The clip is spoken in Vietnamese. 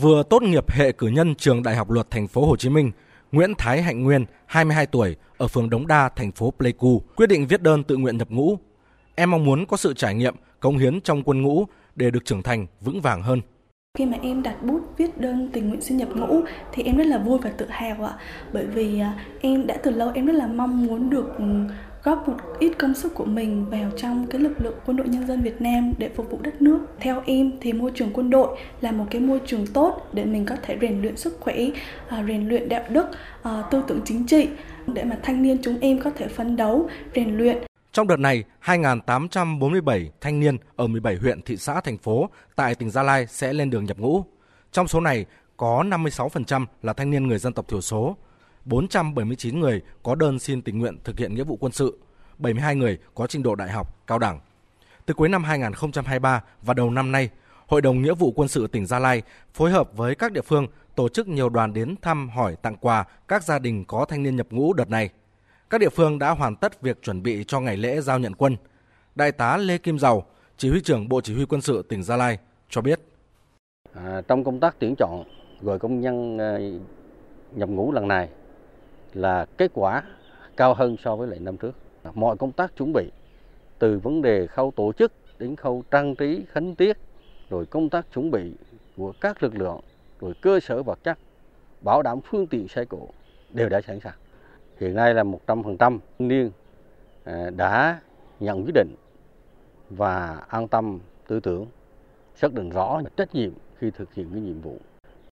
vừa tốt nghiệp hệ cử nhân trường Đại học Luật Thành phố Hồ Chí Minh, Nguyễn Thái Hạnh Nguyên, 22 tuổi, ở phường Đống Đa, thành phố Pleiku, quyết định viết đơn tự nguyện nhập ngũ. Em mong muốn có sự trải nghiệm, công hiến trong quân ngũ để được trưởng thành vững vàng hơn. Khi mà em đặt bút viết đơn tình nguyện xin nhập ngũ thì em rất là vui và tự hào ạ. Bởi vì à, em đã từ lâu em rất là mong muốn được ừ, góp một ít công sức của mình vào trong cái lực lượng quân đội nhân dân Việt Nam để phục vụ đất nước. Theo em thì môi trường quân đội là một cái môi trường tốt để mình có thể rèn luyện sức khỏe, à, rèn luyện đạo đức, à, tư tưởng chính trị để mà thanh niên chúng em có thể phấn đấu, rèn luyện trong đợt này, 2.847 thanh niên ở 17 huyện, thị xã, thành phố tại tỉnh Gia Lai sẽ lên đường nhập ngũ. Trong số này, có 56% là thanh niên người dân tộc thiểu số, 479 người có đơn xin tình nguyện thực hiện nghĩa vụ quân sự, 72 người có trình độ đại học, cao đẳng. Từ cuối năm 2023 và đầu năm nay, Hội đồng Nghĩa vụ Quân sự tỉnh Gia Lai phối hợp với các địa phương tổ chức nhiều đoàn đến thăm hỏi tặng quà các gia đình có thanh niên nhập ngũ đợt này các địa phương đã hoàn tất việc chuẩn bị cho ngày lễ giao nhận quân. Đại tá Lê Kim Giàu, chỉ huy trưởng Bộ Chỉ huy Quân sự tỉnh Gia Lai cho biết. À, trong công tác tuyển chọn gọi công nhân à, nhập ngũ lần này là kết quả cao hơn so với lại năm trước. Mọi công tác chuẩn bị, từ vấn đề khâu tổ chức đến khâu trang trí khánh tiết, rồi công tác chuẩn bị của các lực lượng, rồi cơ sở vật chất, bảo đảm phương tiện xe cộ đều đã sẵn sàng hiện nay là 100% thanh niên à, đã nhận quyết định và an tâm tư tưởng, xác định rõ trách nhiệm khi thực hiện cái nhiệm vụ